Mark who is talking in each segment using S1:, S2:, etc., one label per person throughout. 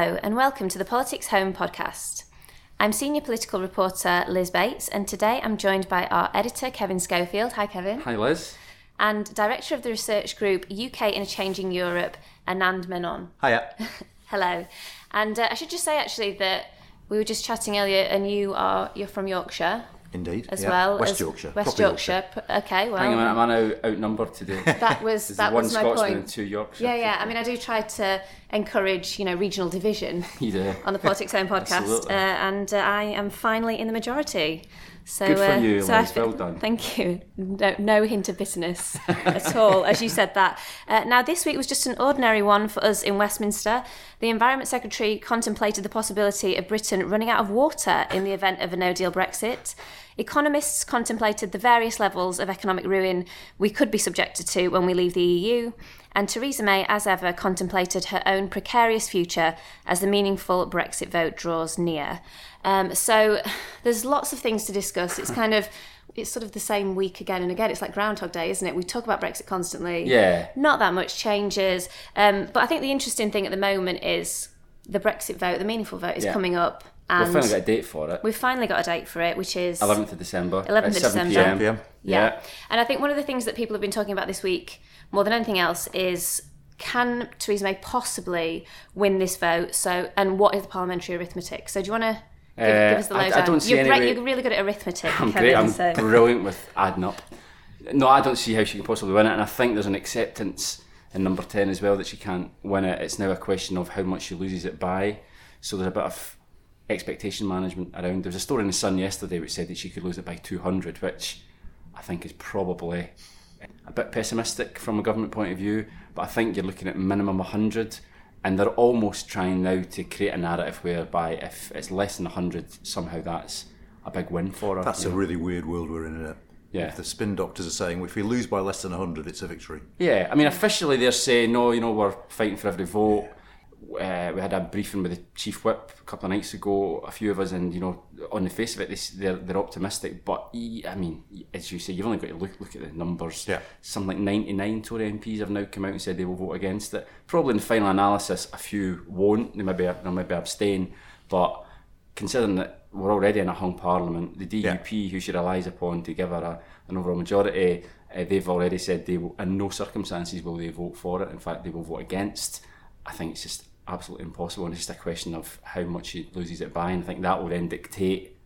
S1: Hello, and welcome to the Politics Home podcast. I'm senior political reporter Liz Bates, and today I'm joined by our editor Kevin Schofield. Hi, Kevin.
S2: Hi, Liz.
S1: And director of the research group UK in a Changing Europe, Anand Menon.
S3: Hiya.
S1: Hello. And uh, I should just say actually that we were just chatting earlier, and you are you're from Yorkshire
S3: Indeed.
S1: as
S3: yeah.
S1: well.
S3: West
S1: as-
S3: Yorkshire.
S1: West
S3: proper
S1: Yorkshire. Okay, well.
S2: Hang on, a minute, am I now outnumbered today?
S1: That was
S2: There's
S1: that
S2: one
S1: was my
S2: Scotsman
S1: point.
S2: and two Yorkshire.
S1: Yeah, yeah. I mean, I do try to encourage, you know, regional division
S2: You do.
S1: on the Politics Zone podcast, uh, and uh, I am finally in the majority. So,
S2: Good for
S1: uh,
S2: you,
S1: so
S2: Liz. Well done.
S1: Thank you. No, no hint of bitterness at all, as you said that. Uh, now, this week was just an ordinary one for us in Westminster. The Environment Secretary contemplated the possibility of Britain running out of water in the event of a no deal Brexit. Economists contemplated the various levels of economic ruin we could be subjected to when we leave the EU. And Theresa May, as ever, contemplated her own precarious future as the meaningful Brexit vote draws near. Um, so there's lots of things to discuss. It's kind of it's sort of the same week again and again. It's like Groundhog Day, isn't it? We talk about Brexit constantly.
S2: Yeah.
S1: Not that much changes. Um, but I think the interesting thing at the moment is the Brexit vote, the meaningful vote, is
S2: Yeah.
S1: coming up.
S2: We've
S1: And
S2: finally got a date for it.
S1: we've finally got a date for it, which is
S2: 11th of December.
S1: 11th
S2: at
S1: of
S2: 7
S1: December.
S2: p.m.
S3: PM.
S1: Yeah. And I think one of the things that people have been talking about this week, more than anything else, is can Theresa May possibly win this vote? So, and what is the parliamentary arithmetic? So, do you want to give,
S2: Uh,
S1: give us the
S2: I- I don't see
S1: you're,
S2: any
S1: great,
S2: way-
S1: you're really good at arithmetic.
S2: I'm great. I'm
S1: so.
S2: brilliant with adding up. No, I don't see how she can possibly win it, and I think there's an acceptance in number ten as well that she can't win it. It's now a question of how much she loses it by. So there's a bit of expectation management around. There was a story in the Sun yesterday which said that she could lose it by 200, which I think is probably a bit pessimistic from a government point of view. But I think you're looking at minimum 100, and they're almost trying now to create a narrative whereby if it's less than 100, somehow that's a big win for us.
S3: That's a
S2: know?
S3: really weird world we're in, isn't it?
S2: Yeah.
S3: If the spin doctors are saying if we lose by less than 100, it's a victory.
S2: Yeah, I mean, officially they're saying, no, you know, we're fighting for every vote. Uh, we had a briefing with the chief whip a couple of nights ago, a few of us, and you know, on the face of it, they, s- they're they're optimistic. But I mean, as you say, you've only got to look look at the numbers.
S3: Yeah.
S2: Something like ninety nine Tory MPs have now come out and said they will vote against it. Probably in the final analysis, a few won't. They maybe they'll maybe abstain, but considering that we're already in a hung parliament, the DUP, who she relies upon to give her a, an overall majority, uh, they've already said they will, in no circumstances will they vote for it. In fact, they will vote against. I think it's just absolutely impossible, and it's just a question of how much she loses at buying. I think that will then dictate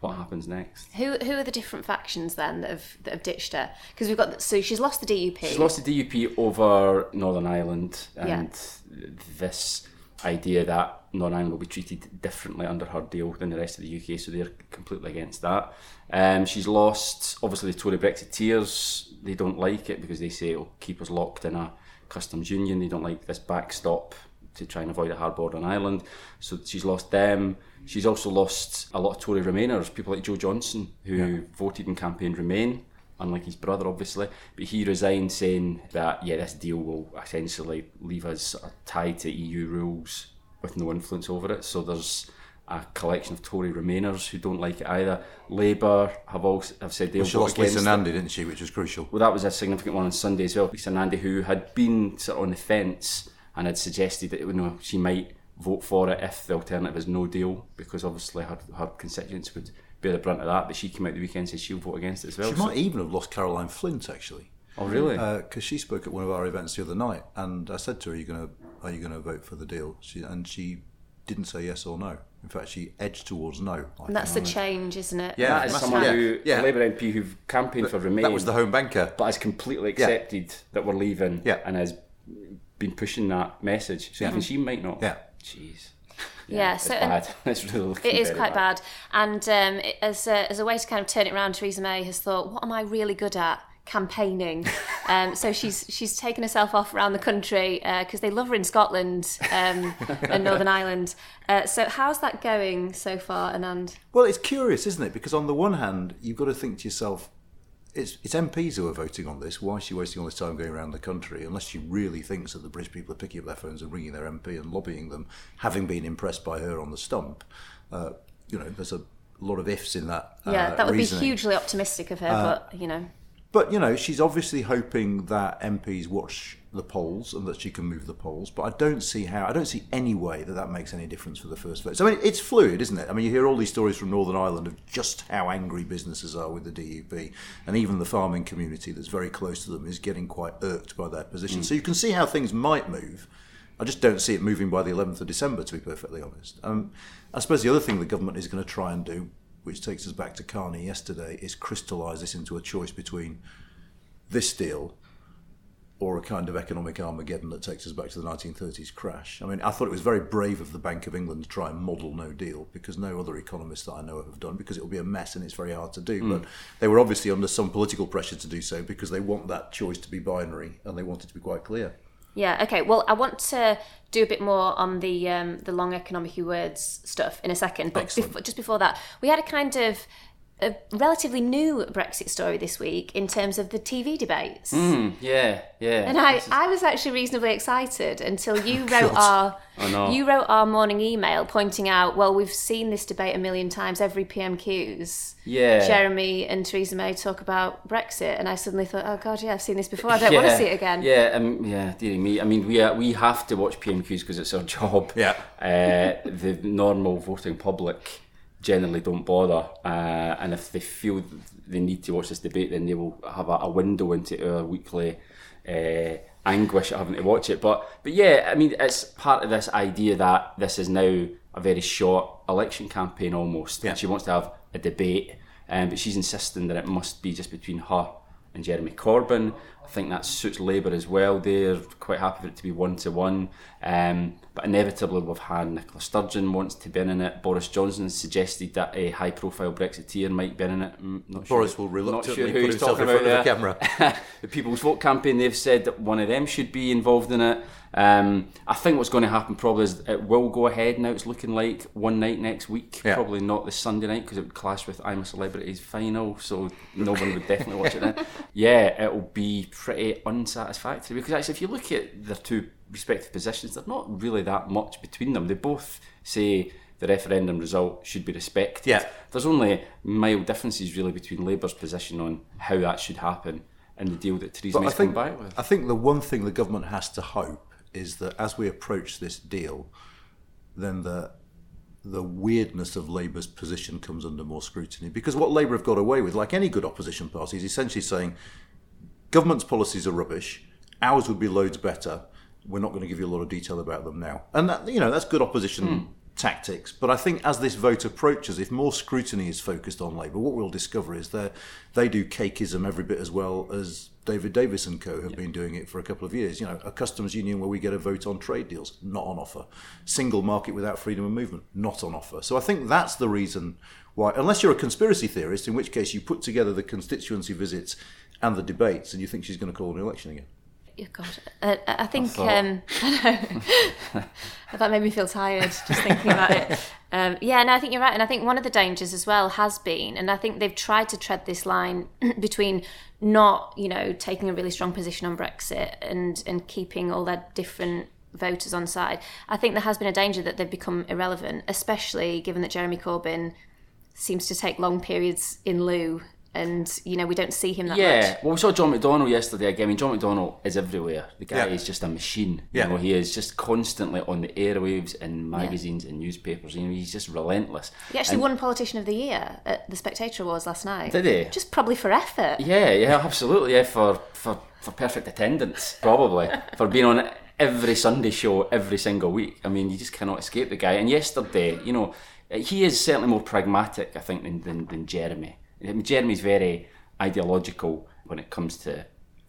S2: what happens next.
S1: Who who are the different factions then that have that have ditched her? Because we've got so she's lost the DUP.
S2: She's lost the DUP over Northern Ireland,
S1: Yeah.
S2: and this idea that Northern Ireland will be treated differently under her deal than the rest of the UK, so they're completely against that. Um, she's lost, obviously, the Tory Brexiteers. They don't like it because they say it'll keep us locked in a customs union. They don't like this backstop to try and avoid a hard border on Ireland. So she's lost them. She's also lost a lot of Tory Remainers, people like Joe Johnson, who voted and campaigned Remain unlike his brother, obviously. But he resigned saying that, yeah, this deal will essentially leave us tied to EU rules with no influence over it. So there's a collection of Tory Remainers who don't like it either. Labour have also have said they'll
S3: She
S2: vote
S3: lost Lisa. Nandy, didn't she? Which was crucial.
S2: Well, that was a significant one on Sunday as well. Lisa Nandy, who had been sort of on the fence and had suggested that you know she might vote for it if the alternative is no deal, because obviously her, her constituents would bear the brunt of that. But she came out the weekend and said she'll vote against it as well.
S3: She
S2: So-
S3: might even have lost Caroline Flint, actually.
S2: oh, really?
S3: Uh, because she spoke at one of our events the other night, and I said to her, "Are you going to are you going to vote for the deal?" She, and she didn't say yes or no. In fact, she edged towards no. I
S1: and that's the change, isn't it?
S3: Yeah,
S2: that is someone
S3: Yeah,
S2: who,
S3: yeah.
S2: a Labour MP who've campaigned for Remain,
S3: that was the home banker.
S2: but has completely accepted that we're leaving
S3: Yeah.
S2: and has been pushing that message. So even she might not.
S3: Yeah.
S2: Jeez.
S1: Yeah,
S2: it's
S1: so- and
S2: bad. it's really
S1: It is quite bad. And um, it- as, a, as a way to kind of turn it around, Theresa May has thought, what am I really good at? Campaigning. um, so she's she's taken herself off around the country because they love her in Scotland um, and Northern Ireland. Uh, so how's that going so far, Anand?
S3: Well, it's curious, isn't it? Because on the one hand, you've got to think to yourself, it's, it's MPs who are voting on this. Why is she wasting all this time going around the country? Unless she really thinks that the British people are picking up their phones and ringing their MP and lobbying them, having been impressed by her on the stump. Uh, you know, there's a lot of ifs in that.
S1: Yeah,
S3: uh,
S1: that would
S3: reasoning.
S1: be hugely optimistic of her, but you know,
S3: But you know, she's obviously hoping that MPs watch the polls and that she can move the polls, but I don't see how. I don't see any way that that makes any difference for the first vote. So I mean, it's fluid, isn't it? I mean, you hear all these stories from Northern Ireland of just how angry businesses are with the DUP, and even the farming community that's very close to them is getting quite irked by their position. So you can see how things might move. I just don't see it moving by the 11th of December, to be perfectly honest. Um, I suppose the other thing the government is going to try and do, which takes us back to Carney yesterday, is crystallise this into a choice between this deal or a kind of economic Armageddon that takes us back to the 1930s crash. I mean, I thought it was very brave of the Bank of England to try and model no deal because no other economists that I know of have done because it will be a mess and it's very hard to do. But they were obviously under some political pressure to do so because they want that choice to be binary and they want it to be quite clear.
S1: Yeah. Okay. Well, I want to do a bit more on the um, the long economic words stuff in a second, but
S3: Excellent.
S1: bef- just before that, we had a kind of a relatively new Brexit story this week in terms of the TV debates.
S2: Yeah, yeah.
S1: And I,
S2: is-
S1: I was actually reasonably excited until you wrote our you wrote our morning email pointing out, well, we've seen this debate a million times. Every PMQs,
S2: Yeah.
S1: Jeremy and Theresa May talk about Brexit, and I suddenly thought, oh god, yeah, I've seen this before. I don't want to see it again.
S2: Yeah, um, yeah, dearie me. I mean, we uh, we have to watch PMQs because it's our job.
S3: Yeah.
S2: Uh, the normal voting public generally don't bother, uh, and if they feel they need to watch this debate, then they will have a, a window into our weekly. Uh, anguish at having to watch it but but yeah i mean it's part of this idea that this is now a very short election campaign almost
S3: Yeah.
S2: and she wants to have a debate um, but she's insisting that it must be just between her and Jeremy Corbyn. I think that suits Labour as well. They're quite happy for it to be one to one. Um, but inevitably, we've had Nicola Sturgeon wants to be in it. Boris Johnson suggested that a high profile Brexiteer might be in it. Mm, Not
S3: Boris
S2: sure,
S3: will reluctantly
S2: sure
S3: put himself in front of the camera.
S2: the People's Vote campaign, they've said that one of them should be involved in it. Um, I think what's going to happen probably is it will go ahead now. It's looking like one night next week,
S3: Yeah.
S2: probably not this Sunday night because it would clash with I'm a Celebrity's final, so no one would definitely watch it then. Yeah, it'll be pretty unsatisfactory because actually, if you look at their two respective positions, they're not really that much between them. They both say the referendum result should be respected.
S3: Yeah.
S2: There's only mild differences really between Labour's position on how that should happen and the deal that Theresa May's come back with.
S3: I think the one thing the government has to hope is that as we approach this deal, then the the weirdness of Labour's position comes under more scrutiny. Because what Labour have got away with, like any good opposition party, is essentially saying government's policies are rubbish, ours would be loads better. We're not going to give you a lot of detail about them now. And that you know, that's good opposition hmm. tactics. But I think as this vote approaches, if more scrutiny is focused on Labour, what we'll discover is that they do cakeism every bit as well as David Davis and co have been doing it for a couple of years. You know, a customs union where we get a vote on trade deals, not on offer. Single market without freedom of movement, not on offer. So I think that's the reason why, unless you're a conspiracy theorist, in which case you put together the constituency visits and the debates and you think she's going to call an election again.
S1: Oh, God, uh, I think
S2: thought-
S1: um, I know that made me feel tired just thinking about it. Um, yeah, no, I think you're right, and I think one of the dangers as well has been, and I think they've tried to tread this line between not, you know, taking a really strong position on Brexit and and keeping all their different voters on side. I think there has been a danger that they've become irrelevant, especially given that Jeremy Corbyn seems to take long periods in lieu, and you know we don't see him that much.
S2: Yeah,
S1: much.
S2: well, we saw John McDonnell yesterday again. I mean, John McDonnell is everywhere. The guy
S3: Yeah.
S2: is just a machine.
S3: Yeah.
S2: You know, he is just constantly on the airwaves and magazines and newspapers. You know, he's just relentless.
S1: He actually
S2: And-
S1: won Politician of the Year at the Spectator Awards last night.
S2: Did he?
S1: Just probably for effort.
S2: Yeah, yeah, absolutely. Yeah, for for, for perfect attendance, probably for being on every Sunday show every single week. I mean, you just cannot escape the guy. And yesterday, you know, he is certainly more pragmatic, I think, than than, than Jeremy. I mean, Jeremy's very ideological when it comes to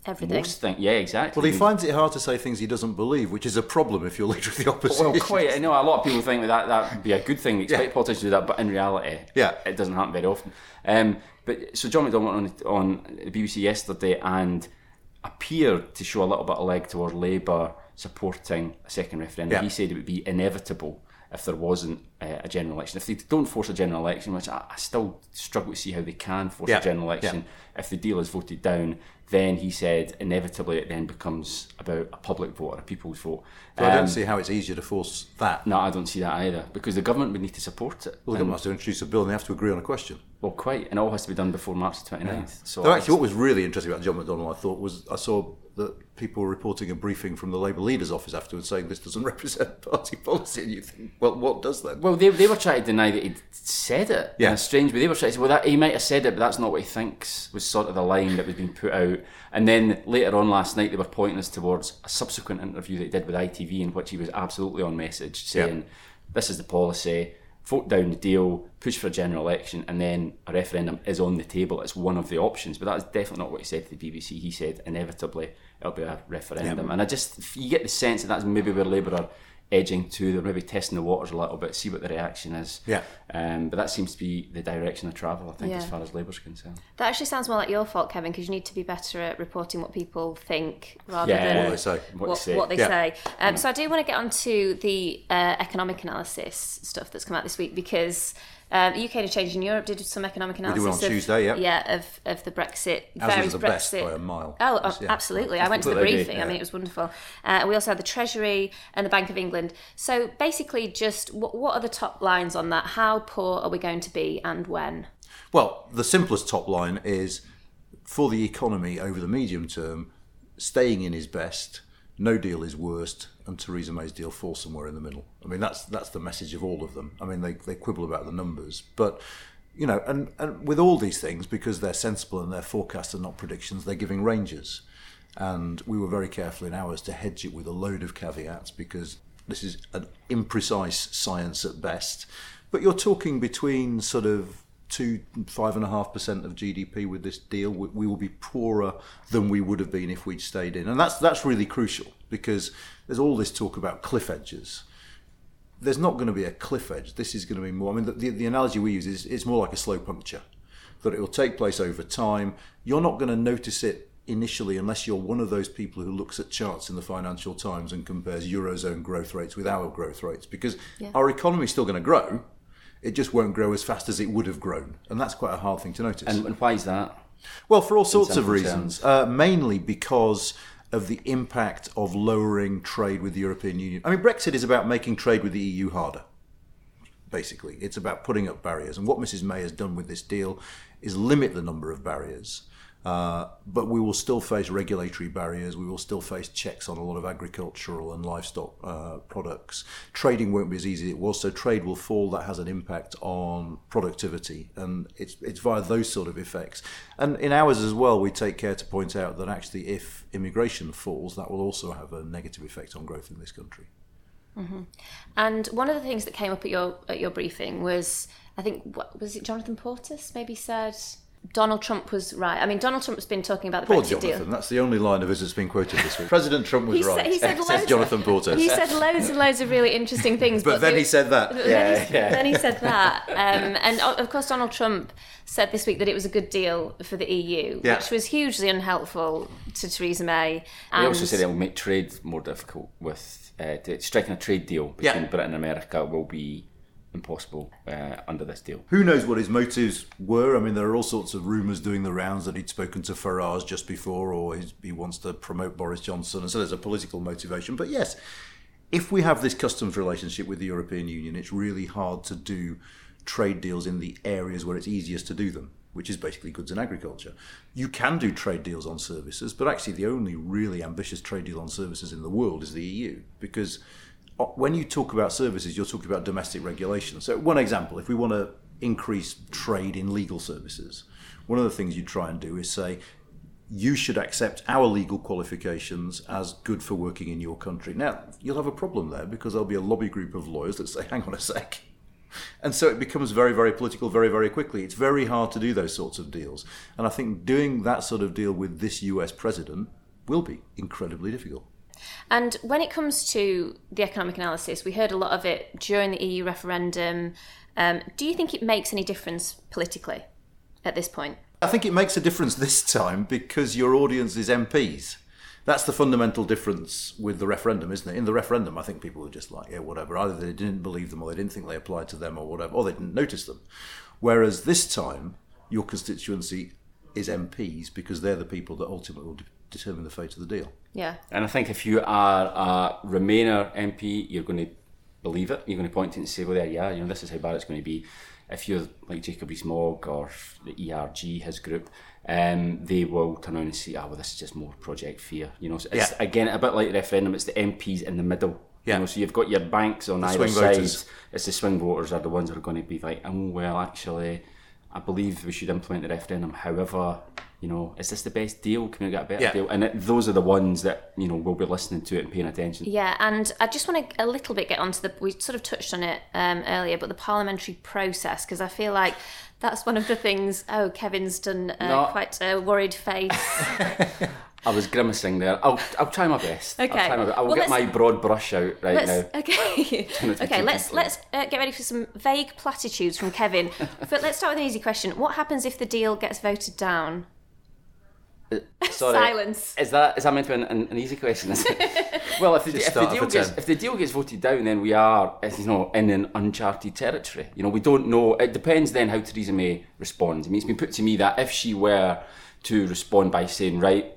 S1: Everything.
S2: most things. Yeah, exactly.
S3: Well, he
S2: I mean,
S3: finds it hard to say things he doesn't believe, which is a problem if you're leader of the opposition.
S2: Well, quite. I know a lot of people think that that, that would be a good thing. We expect
S3: Yeah.
S2: politicians to do that, but in reality,
S3: Yeah.
S2: it doesn't happen very often. Um, but so John McDonnell went on, on the BBC yesterday and appeared to show a little bit of leg towards Labour supporting a second referendum.
S3: Yeah.
S2: He said it would be inevitable if there wasn't uh, a general election. If they don't force a general election, which I, I still struggle to see how they can force
S3: Yeah,
S2: a general election,
S3: yeah.
S2: if the deal is voted down, then he said inevitably it then becomes about a public vote or a people's vote.
S3: So I don't
S2: Um,
S3: see how it's easier to force that.
S2: no, I don't see that either because the government would need to support it.
S3: Well, the government has to introduce a bill and they have to agree on a question.
S2: well, quite, and it all has to be done before March the 29th. So
S3: Though
S2: I
S3: actually, what was really interesting about John McDonnell, I thought, was I saw that people were reporting a briefing from the Labour leader's office afterwards saying this doesn't represent party policy. And you think, well, what does that?
S2: Well, they, they were trying to deny that he'd said it
S3: Yeah.
S2: in a strange way. They were trying to say, well, that, he might have said it, but that's not what he thinks, was sort of the line that was being put out. And then later on last night, they were pointing us towards a subsequent interview that he did with ITV, in which he was absolutely on message, saying,
S3: Yeah.
S2: this is the policy, vote down the deal, push for a general election, and then a referendum is on the table. It's one of the options. But that's definitely not what he said to the BBC. He said, inevitably, it'll be a referendum. And I just, you get the sense that that's maybe where Labour are edging to. They're maybe testing the waters a little bit, see what the reaction is.
S3: Yeah.
S2: Um, but that seems to be the direction of travel, I think,
S1: Yeah.
S2: as far as Labour's concerned.
S1: That actually sounds more like your fault, Kevin, because you need to be better at reporting what people think rather
S2: Yeah.
S1: than
S3: What they say.
S2: What
S1: what,
S2: they say.
S1: what they
S3: Yeah.
S1: say. Um, So I do want to get onto the uh, economic analysis stuff that's come out this week because um, UK and Change in Europe did some economic
S3: did
S1: analysis.
S3: one on
S1: of,
S3: Tuesday, yeah.
S1: Yeah, of, of the Brexit,
S3: Ours was the
S1: Brexit.
S3: best by a mile.
S1: Oh, oh,
S3: yeah.
S1: absolutely. I went to the briefing. I mean, it was wonderful. Uh, we also had the Treasury and the Bank of England. So basically, just what, what are the top lines on that? How poor are we going to be and when?
S3: Well, the simplest top line is for the economy over the medium term, staying in is best, no deal is worst, and Theresa May's deal falls somewhere in the middle. I mean, that's that's the message of all of them. I mean, they, they quibble about the numbers, but you know, and, and with all these things, because they're sensible and they're forecasts and not predictions, they're giving ranges. And we were very careful in ours to hedge it with a load of caveats because this is an imprecise science at best. But you're talking between sort of two, five and a half percent of GDP with this deal. We, we will be poorer than we would have been if we'd stayed in, and that's that's really crucial because there's all this talk about cliff edges. There's not going to be a cliff edge. This is going to be more. I mean, the, the, the analogy we use is it's more like a slow puncture, that it will take place over time. You're not going to notice it initially unless you're one of those people who looks at charts in the Financial Times and compares eurozone growth rates with our growth rates because our economy is still going to grow. It just won't grow as fast as it would have grown, and that's quite a hard thing to notice.
S2: And, and why is that?
S3: Well, for all sorts of reasons, uh, mainly because of the impact of lowering trade with the European Union. I mean, Brexit is about making trade with the EU harder. Basically, it's about putting up barriers, and what Mrs May has done with this deal is limit the number of barriers. Uh, but we will still face regulatory barriers. We will still face checks on a lot of agricultural and livestock uh, products. Trading won't be as easy as it was, so trade will fall. That has an impact on productivity, and it's it's via those sort of effects. And in ours as well, we take care to point out that actually, if immigration falls, that will also have a negative effect on growth in this country.
S1: And one of the things that came up at your at your briefing was, I think, what, was it Jonathan Portes maybe said Donald Trump was right. I mean, Donald Trump's been talking about the
S3: Poor
S1: Brexit
S3: Jonathan.
S1: deal.
S3: That's the only line of his that's been quoted this week. President Trump was
S1: He said-
S3: right.
S1: he said loads-
S3: Jonathan Portes.
S1: He said loads and loads of really interesting things,
S3: but then
S1: they-
S3: he said that.
S1: But then,
S2: Yeah,
S1: he,
S2: yeah.
S1: then he said that. Um, and of course, Donald Trump said this week that it was a good deal for the EU,
S3: Yeah.
S1: which was hugely unhelpful to Theresa May.
S2: And He
S1: And
S2: also said it will make trade more difficult with uh, striking a trade deal between
S3: Yeah.
S2: Britain and America will be impossible uh, under this deal.
S3: Who knows what his motives were? I mean, there are all sorts of rumours doing the rounds that he'd spoken to Farage just before, or he wants to promote Boris Johnson, and so there's a political motivation. But yes, if we have this customs relationship with the European Union, it's really hard to do trade deals in the areas where it's easiest to do them, which is basically goods and agriculture. You can do trade deals on services, but actually, the only really ambitious trade deal on services in the world is the EU, because Uh, when you talk about services, you're talking about domestic regulation. So, one example, if we want to increase trade in legal services, one of the things you try and do is say, you should accept our legal qualifications as good for working in your country. Now, you'll have a problem there because there'll be a lobby group of lawyers that say, hang on a sec. And so it becomes very, very political very, very quickly. It's very hard to do those sorts of deals. And I think doing that sort of deal with this US president will be incredibly difficult.
S1: And when it comes to the economic analysis, we heard a lot of it during the EU referendum. Um, do you think it makes any difference politically at this point?
S3: I think it makes a difference this time because your audience is MPs. that's the fundamental difference with the referendum, isn't it? In the referendum, I think people were just like, yeah, whatever. Either they didn't believe them, or they didn't think they applied to them, or whatever, or they didn't notice them. Whereas this time, your constituency is MPs because they're the people that ultimately determine the fate of the deal.
S1: Yeah.
S2: And I think if you are a Remainer MP, you're going to believe it. You're going to point to it and say, well, there, yeah, you know, this is how bad it's going to be. If you're like Jacob Rees-Mogg or the ERG, his group, um, they will turn around and say, ah, well, this is just more Project Fear. You know, so it's,
S3: Yeah.
S2: again, a bit like the referendum, it's the MPs in the middle.
S3: Yeah.
S2: You know, so you've got your banks on either side.
S3: voters.
S2: It's the swing voters are the ones that are going to be like, oh, well, actually, I believe we should implement the referendum. However, you know, is this the best deal? Can we get a better
S3: Yeah.
S2: deal? And it, those are the ones that, you know, will be listening to it and paying attention.
S1: Yeah, and I just want to a little bit get onto the. We sort of touched on it um, earlier, but the parliamentary process because I feel like that's one of the things. Oh, Kevin's done uh,
S2: No.
S1: quite a worried face.
S2: I was grimacing there. I'll, I'll try my best. I'll
S1: Okay.
S2: try my best. I will
S1: Well,
S2: get my broad brush out right
S1: Let's
S2: now.
S1: okay. okay, let's
S2: it
S1: let's uh, get ready for some vague platitudes from Kevin. but let's start with an easy question. What happens if the deal gets voted down?
S2: Sorry.
S1: Silence.
S2: Is that is that meant to be an, an, an easy question? Is it? well, if the, if the deal gets if the deal gets voted down, then we are as you know in an uncharted territory. You know, we don't know. It depends then how Theresa May responds. I mean, it's been put to me that if she were to respond by saying, "Right,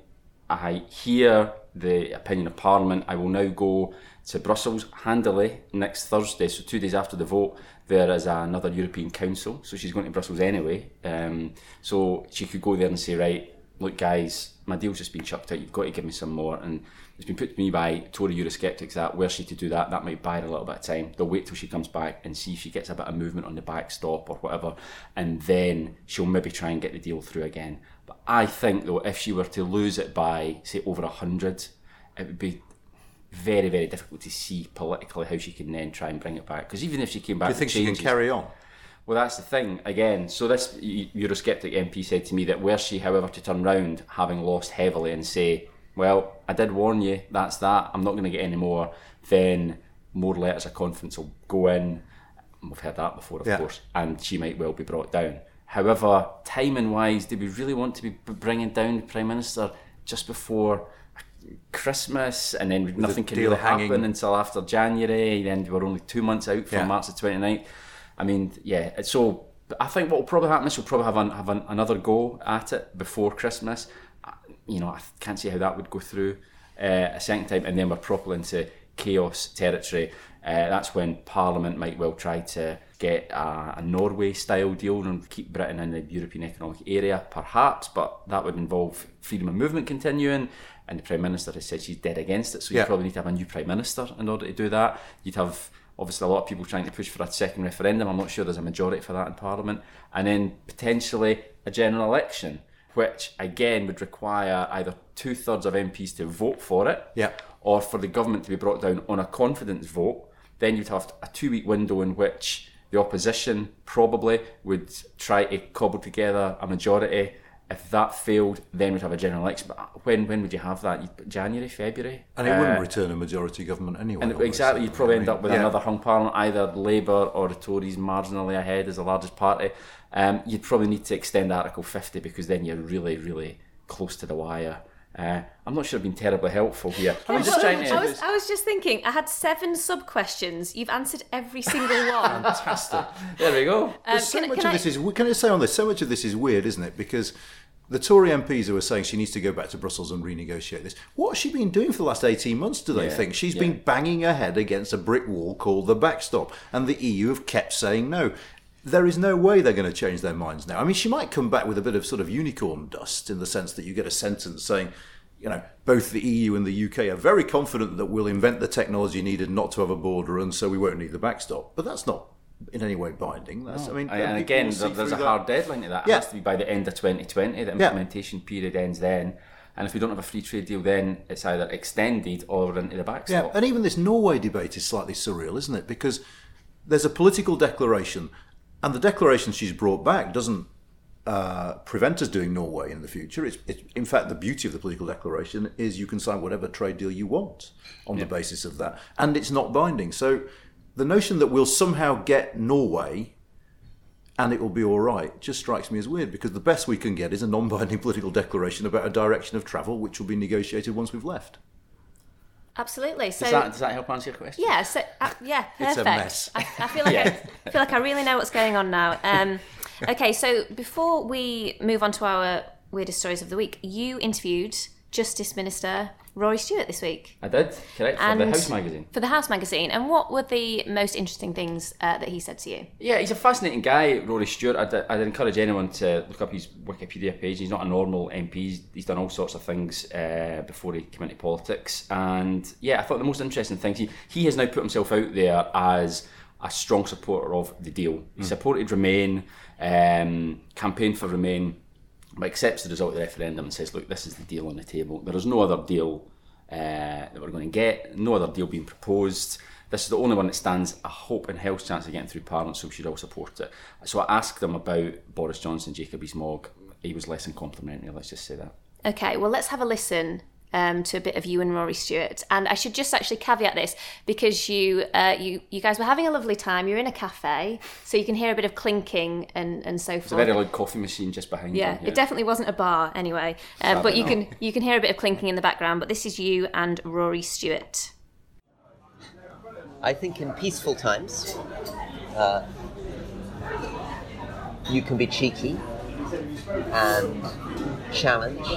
S2: I hear the opinion of Parliament. I will now go to Brussels handily next Thursday, so two days after the vote. There is another European Council, so she's going to Brussels anyway. Um, so she could go there and say, right, look, guys, my deal's just been chucked out. You've got to give me some more. And it's been put to me by Tory Eurosceptics that were she to do that, that might buy her a little bit of time. They'll wait till she comes back and see if she gets a bit of movement on the backstop or whatever, and then she'll maybe try and get the deal through again. But I think though, if she were to lose it by say over a hundred, it would be very, very difficult to see politically how she can then try and bring it back. Because even if she came back,
S3: Do you think she can carry on?
S2: Well, that's the thing. Again, so this Eurosceptic MP said to me that were she, however, to turn round, having lost heavily, and say, "Well, I did warn you. That's that. I'm not going to get any more." Then more letters of confidence will go in. We've heard that before, of
S3: Yeah.
S2: course, and she might well be brought down. However, timing wise, do we really want to be bringing down the Prime Minister just before Christmas and then nothing can really happen until after January? Then we're only two months out from
S3: Yeah.
S2: March the 29th. I mean, yeah, so. I think what will probably happen is we'll probably have, an, have an, another go at it before Christmas. You know, I can't see how that would go through uh, a second time, and then we're properly into chaos territory. Uh, that's when Parliament might well try to get a, a Norway-style deal and keep Britain in the European Economic Area, perhaps, but that would involve freedom of movement continuing. And the Prime Minister has said she's dead against it, so you
S3: Yeah.
S2: probably need to have a new Prime Minister in order to do that. You'd have obviously a lot of people trying to push for a second referendum. I'm not sure there's a majority for that in Parliament. And then potentially a general election, which again would require either two thirds of MPs to vote for it
S3: Yeah.
S2: or for the government to be brought down on a confidence vote. Then you'd have a two week window in which the opposition probably would try to cobble together a majority. If that failed, then we'd have a general election. But when when would you have that? January, February?
S3: And it wouldn't
S2: Uh,
S3: return a majority government anyway.
S2: and exactly, you'd
S3: I
S2: probably
S3: mean,
S2: end up with
S3: yeah.
S2: another hung parliament, either Labour or the Tories marginally ahead as the largest party. Um, you'd probably need to extend Article 50 because then you're really, really close to the wire. Uh, I'm not sure I've been terribly helpful here. I'm just trying
S1: I was, I was just thinking, I had seven sub questions. You've answered every single one.
S3: Fantastic.
S2: There we go.
S1: Um,
S3: so
S1: can-
S3: much
S1: can
S3: of
S1: I-
S3: this is. Can I say on this? So much of this is weird, isn't it? Because the Tory MPs who are saying she needs to go back to Brussels and renegotiate this. What has she been doing for the last eighteen months? Do they
S2: Yeah,
S3: think she's
S2: yeah.
S3: been banging her head against a brick wall called the backstop, and the EU have kept saying no. There is no way they're going to change their minds now. I mean, she might come back with a bit of sort of unicorn dust in the sense that you get a sentence saying, you know, both the EU and the UK are very confident that we'll invent the technology needed not to have a border, and so we won't need the backstop. But that's not in any way binding. That's, I mean,
S2: and again,
S3: will see
S2: there- there's a
S3: that.
S2: hard deadline to that. It
S3: Yeah.
S2: has to be by the end of 2020. The implementation period ends then. And if we don't have a free trade deal, then it's either extended or into the backstop.
S3: Yeah, and even this Norway debate is slightly surreal, isn't it? Because there's a political declaration, and the declaration she's brought back doesn't uh, prevent us doing Norway in the future. It's, it's, in fact, the beauty of the political declaration is you can sign whatever trade deal you want on the basis of that, and it's not binding. So the notion that we'll somehow get Norway and it will be all right just strikes me as weird because the best we can get is a non binding political declaration about a direction of travel which will be negotiated once we've left.
S1: Absolutely. So
S2: Does that, does that help answer your question?
S1: Yeah, so uh, yeah,
S3: It's a mess.
S1: I, I feel like I, I feel like I really know what's going on now. Um, okay, so before we move on to our weirdest stories of the week, you interviewed Justice Minister Rory Stewart this week
S2: I did, correct, for
S1: And-
S2: the House magazine.
S1: for the House magazine. And what were the most interesting things uh, that he said to you?
S2: Yeah, he's a fascinating guy, Rory Stewart. I'd, I'd encourage anyone to look up his Wikipedia page. He's not a normal MP. He's, he's done all sorts of things uh, before he came into politics. And yeah, I thought the most interesting thing, he, he has now put himself out there as a strong supporter of the deal. He supported Remain, um, campaigned for Remain, but accepts the result of the referendum and says, look, this is the deal on the table. There is no other deal uh, that we're going to get, no other deal being proposed. This is the only one that stands a hope and hell's chance of getting through Parliament, so we should all support it. So I asked them about Boris Johnson, Jacob Rees-Mogg. He was less than complimentary, let's just say that.
S1: Okay, well, let's have a listen um, to a bit of you and Rory Stewart. And I should just actually caveat this because you, uh, you, you guys were having a lovely time. You're in a cafe, so you can hear a bit of clinking and, and so forth.
S2: It's a very loud coffee machine just behind
S1: yeah,
S2: him.
S1: it definitely wasn't a bar anyway. Uh, but you
S2: Sadly
S1: can you can hear a bit of clinking in the background. But this is you and Rory Stewart.
S4: I think in peaceful times, uh, you can be cheeky and challenge,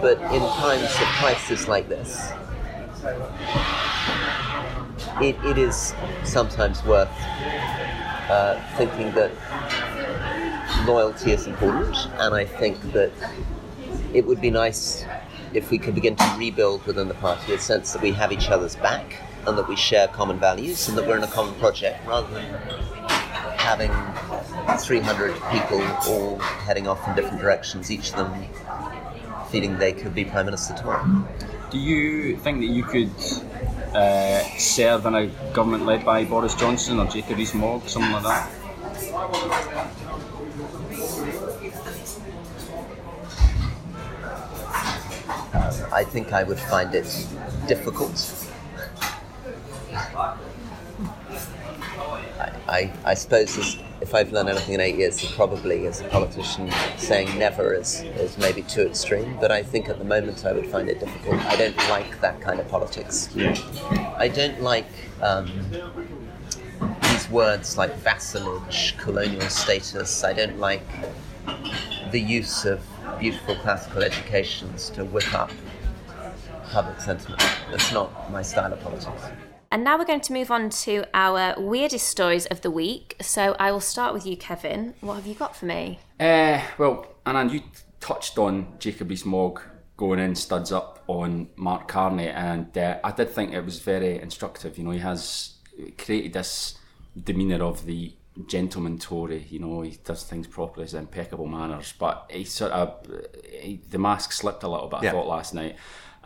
S4: but in times of crisis like this, it, it is sometimes worth uh, thinking that loyalty is important, and I think that it would be nice if we could begin to rebuild within the party a sense that we have each other's back and that we share common values and that we're in a common project rather than having 300 people all heading off in different directions, each of them feeling they could be Prime Minister tomorrow.
S2: Do you think that you could uh, serve in a government led by Boris Johnson or Jacob Rees-Mogg, something like that?
S4: I think I would find it difficult. I, I, I suppose if I've learned anything in eight years, probably as a politician, saying never is, is maybe too extreme, but I think at the moment I would find it difficult. I don't like that kind of politics. I don't like um, these words like vassalage, colonial status. I don't like the use of beautiful classical educations to whip up public sentiment. That's not my style of politics.
S1: And now we're going to move on to our weirdest stories of the week. So I will start with you, Kevin. What have you got for me?
S2: Uh, well, Anand, you touched on Jacob Rees-Mogg going in studs up on Mark Carney, and uh, I did think it was very instructive. You know, he has created this demeanour of the gentleman Tory. You know, he does things properly, his impeccable manners, but he sort of he, the mask slipped a little bit. I
S3: Yeah.
S2: thought last night.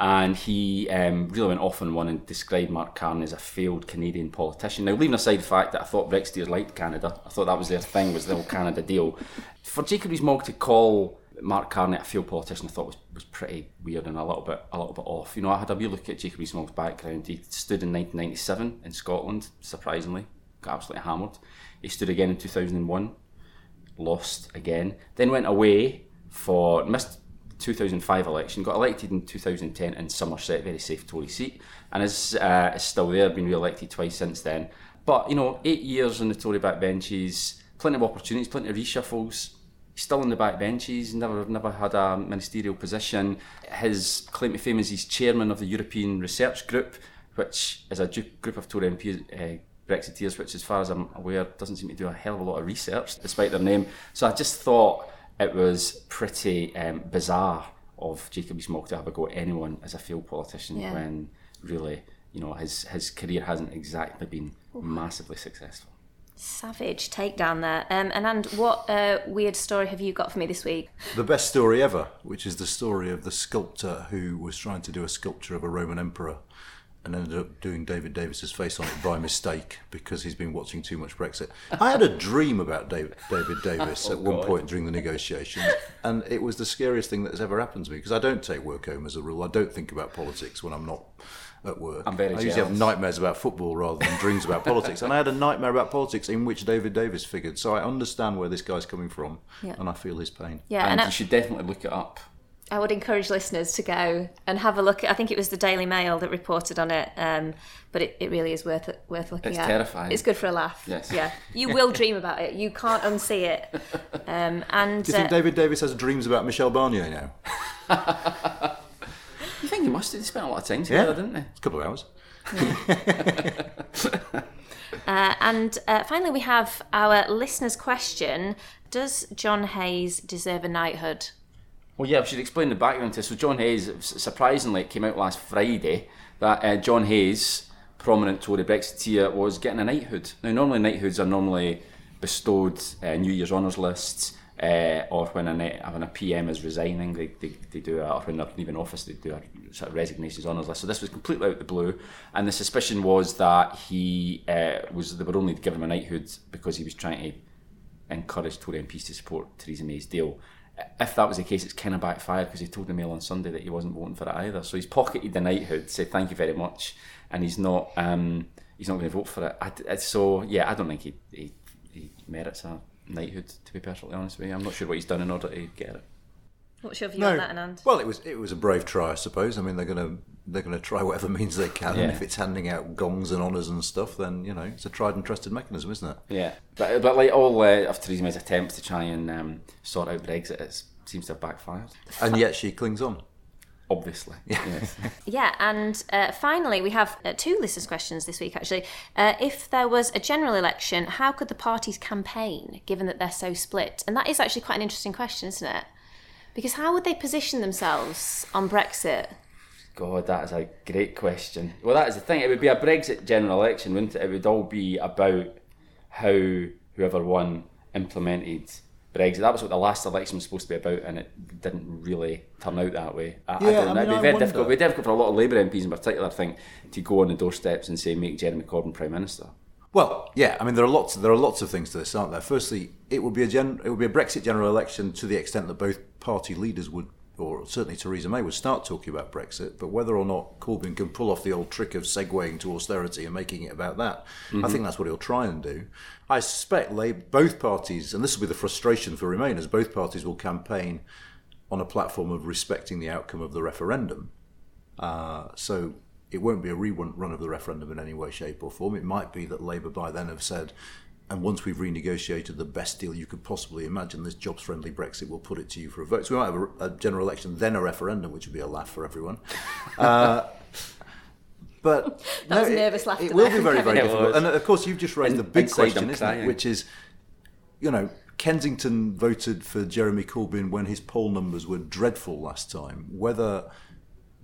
S2: And he um, really went off on one and described Mark Carney as a failed Canadian politician. Now, leaving aside the fact that I thought Brexiteers liked Canada, I thought that was their thing, was the whole Canada deal. For Jacob Rees-Mogg to call Mark Carney a failed politician, I thought was, was pretty weird and a little bit a little bit off. You know, I had a wee look at Jacob Rees-Mogg's background. He stood in 1997 in Scotland, surprisingly, got absolutely hammered. He stood again in 2001, lost again. Then went away for missed 2005 election, got elected in 2010 in Somerset, very safe Tory seat, and is, uh, is still there, been re-elected twice since then. But you know, eight years on the Tory backbenches, plenty of opportunities, plenty of reshuffles. Still on the backbenches, never never had a ministerial position. His claim to fame is he's chairman of the European Research Group, which is a group of Tory MPs. Uh, Brexiteers, which, as far as I'm aware, doesn't seem to do a hell of a lot of research, despite their name. So I just thought it was pretty um, bizarre of Jacob Rees-Mogg to have a go at anyone as a failed politician
S1: Yeah.
S2: when really, you know, his his career hasn't exactly been massively successful.
S1: Savage takedown there. Um, and and what uh, weird story have you got for me this week?
S3: The best story ever, which is the story of the sculptor who was trying to do a sculpture of a Roman emperor and ended up doing David Davis's face on it by mistake because he's been watching too much Brexit. I had a dream about David, David Davis oh, at one
S2: God.
S3: point during the negotiations, and it was the scariest thing that has ever happened to me because I don't take work home as a rule. I don't think about politics when I'm not at work.
S2: I'm very
S3: I usually have nightmares about football rather than dreams about politics, and I had a nightmare about politics in which David Davis figured. So I understand where this guy's coming from,
S1: Yeah.
S3: and I feel his pain.
S1: Yeah,
S2: and
S1: and,
S2: you
S1: I,
S2: should definitely look it up.
S1: I would encourage listeners to go and have a look. I think it was the Daily Mail that reported on it, um, but it, it really is worth worth looking
S2: It's
S1: at.
S2: terrifying.
S1: It's good for a laugh.
S2: Yes.
S1: Yeah, you will dream about it. You can't unsee it. Um, and
S3: Do you think
S1: uh,
S3: David Davis has dreams about Michel Barnier now?
S2: You think he must have spent a lot of time
S3: Yeah.
S2: together, didn't they?
S3: A couple of hours.
S1: Uh, and uh, finally, we have our listener's question: Does John Hayes deserve a knighthood?
S2: Well, yeah, we should explain the background to this. So, John Hayes, surprisingly, it came out last Friday that uh, John Hayes, prominent Tory Brexiteer, was getting a knighthood. Now, normally knighthoods are normally bestowed uh, New Year's honours lists, uh, or when a, when a PM is resigning, they, they, they do a, or when they're leaving office, they do a sort of resignations honours list. So this was completely out of the blue, and the suspicion was that he uh, was they were only give him a knighthood because he was trying to encourage Tory MPs to support Theresa May's deal. If that was the case, it's kind of backfired because he told the Mail on Sunday that he wasn't voting for it either. So he's pocketed the knighthood, said thank you very much, and he's not um, he's not going to vote for it. I, I- so yeah, I don't think he, he he merits a knighthood. To be perfectly honest with you, I'm not sure what he's done in order to get it.
S1: What's your view on that, Anand?
S3: Well, it was it was a brave try, I suppose. I mean, they're gonna they're gonna try whatever means they can.
S2: Yeah.
S3: And if it's handing out gongs and honours and stuff, then you know it's a tried and trusted mechanism, isn't it?
S2: Yeah, but but like all uh, of Theresa May's attempts to try and um, sort out Brexit, it seems to have backfired.
S3: And yet she clings on.
S2: Obviously, yes.
S1: Yeah, and uh, finally, we have uh, two listeners' questions this week. Actually, uh, if there was a general election, how could the parties campaign, given that they're so split? And that is actually quite an interesting question, isn't it? Because how would they position themselves on Brexit?
S2: God, that is a great question. Well, that is the thing. It would be a Brexit general election, wouldn't it? It would all be about how whoever won implemented Brexit. That was what the last election was supposed to be about, and it didn't really turn out that way. I, I
S3: Yeah,
S2: don't
S3: I mean,
S2: It'd be
S3: I
S2: very
S3: wonder-
S2: difficult. It'd be difficult for a lot of Labour MPs in particular, I think, to go on the doorsteps and say, make Jeremy Corbyn Prime Minister.
S3: Well, yeah, I mean there are lots there are lots of things to this, aren't there? Firstly, it would be a gen, it would be a Brexit general election to the extent that both party leaders would, or certainly Theresa May would start talking about Brexit. But whether or not Corbyn can pull off the old trick of segueing to austerity and making it about that, I think that's what he'll try and do. I suspect Labour, both parties, and this will be the frustration for Remainers, both parties will campaign on a platform of respecting the outcome of the referendum. Uh, so it won't be a rerun of the referendum in any way, shape, or form. It might be that Labour by then have said, and once we've renegotiated the best deal you could possibly imagine, this jobs friendly Brexit, we'll put it to you for a vote. So we might have a, a general election, then a referendum, which would be a laugh for everyone. Uh, but
S1: That was
S3: it-
S1: nervous laughter
S3: It will be very,
S1: from
S3: very difficult. And of course, you've just raised
S2: In-
S3: the big question, isn't it? Which is, you know, Kensington voted for Jeremy Corbyn when his poll numbers were dreadful last time. Whether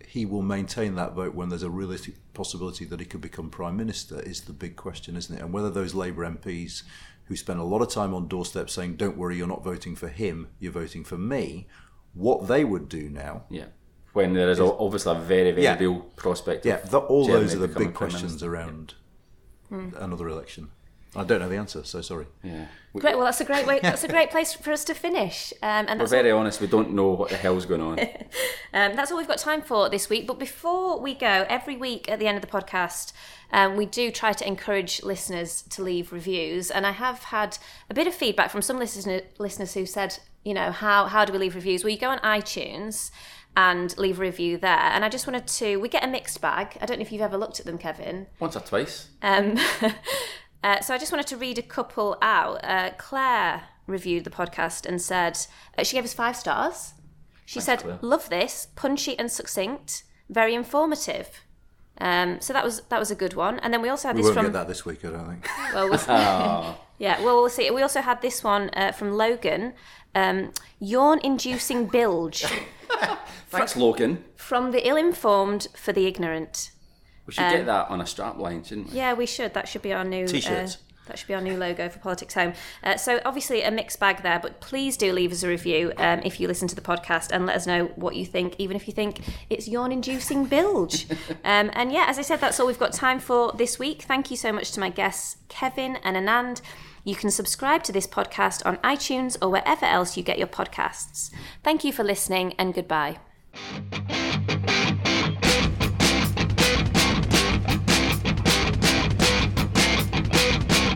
S3: he will maintain that vote when there's a realistic possibility that he could become prime minister is the big question, isn't it? And whether those Labour MPs who spend a lot of time on doorsteps saying, "Don't worry, you're not voting for him, you're voting for me," what they would do now.
S2: Yeah. When there is obviously a very, very
S3: Yeah.
S2: real prospect
S3: Yeah,
S2: of
S3: the, all
S2: Jeremy
S3: those are the big questions
S2: Minister.
S3: around hmm. another election. I don't know the answer, so sorry.
S2: Yeah.
S1: Great. Well, that's a great way. That's a great place for us to finish. Um, and
S2: We're
S1: that's
S2: very honest, we don't know what the hell's going on.
S1: Um, that's all we've got time for this week. But before we go, every week at the end of the podcast, um, we do try to encourage listeners to leave reviews. And I have had a bit of feedback from some listener, listeners who said, you know, how, how do we leave reviews? Well, you go on iTunes and leave a review there. And I just wanted to, we get a mixed bag. I don't know if you've ever looked at them, Kevin.
S2: Once or twice.
S1: Um, uh, so I just wanted to read a couple out. Uh, Claire reviewed the podcast and said uh, she gave us five stars. She said,
S2: Claire.
S1: "Love this, punchy and succinct, very informative." Um, so that was that was a good one. And then we also had
S3: We
S1: this
S3: won't
S1: from
S3: get that this week, I don't think.
S1: well, we'll yeah. Well, we'll see. We also had this one uh, from Logan, um, yawn-inducing bilge
S2: Thanks, Logan.
S1: from the ill-informed for the ignorant.
S2: We should get that on a strap line, shouldn't we?
S1: Yeah, we should. That should be our new uh,
S3: T-shirts.
S1: That should be our new logo for Politics Home. Uh, so, obviously, a mixed bag there, but please do leave us a review um, if you listen to the podcast and let us know what you think, even if you think it's yawn inducing bilge. um, and yeah, as I said, that's all we've got time for this week. Thank you so much to my guests, Kevin and Anand. You can subscribe to this podcast on iTunes or wherever else you get your podcasts. Thank you for listening and goodbye.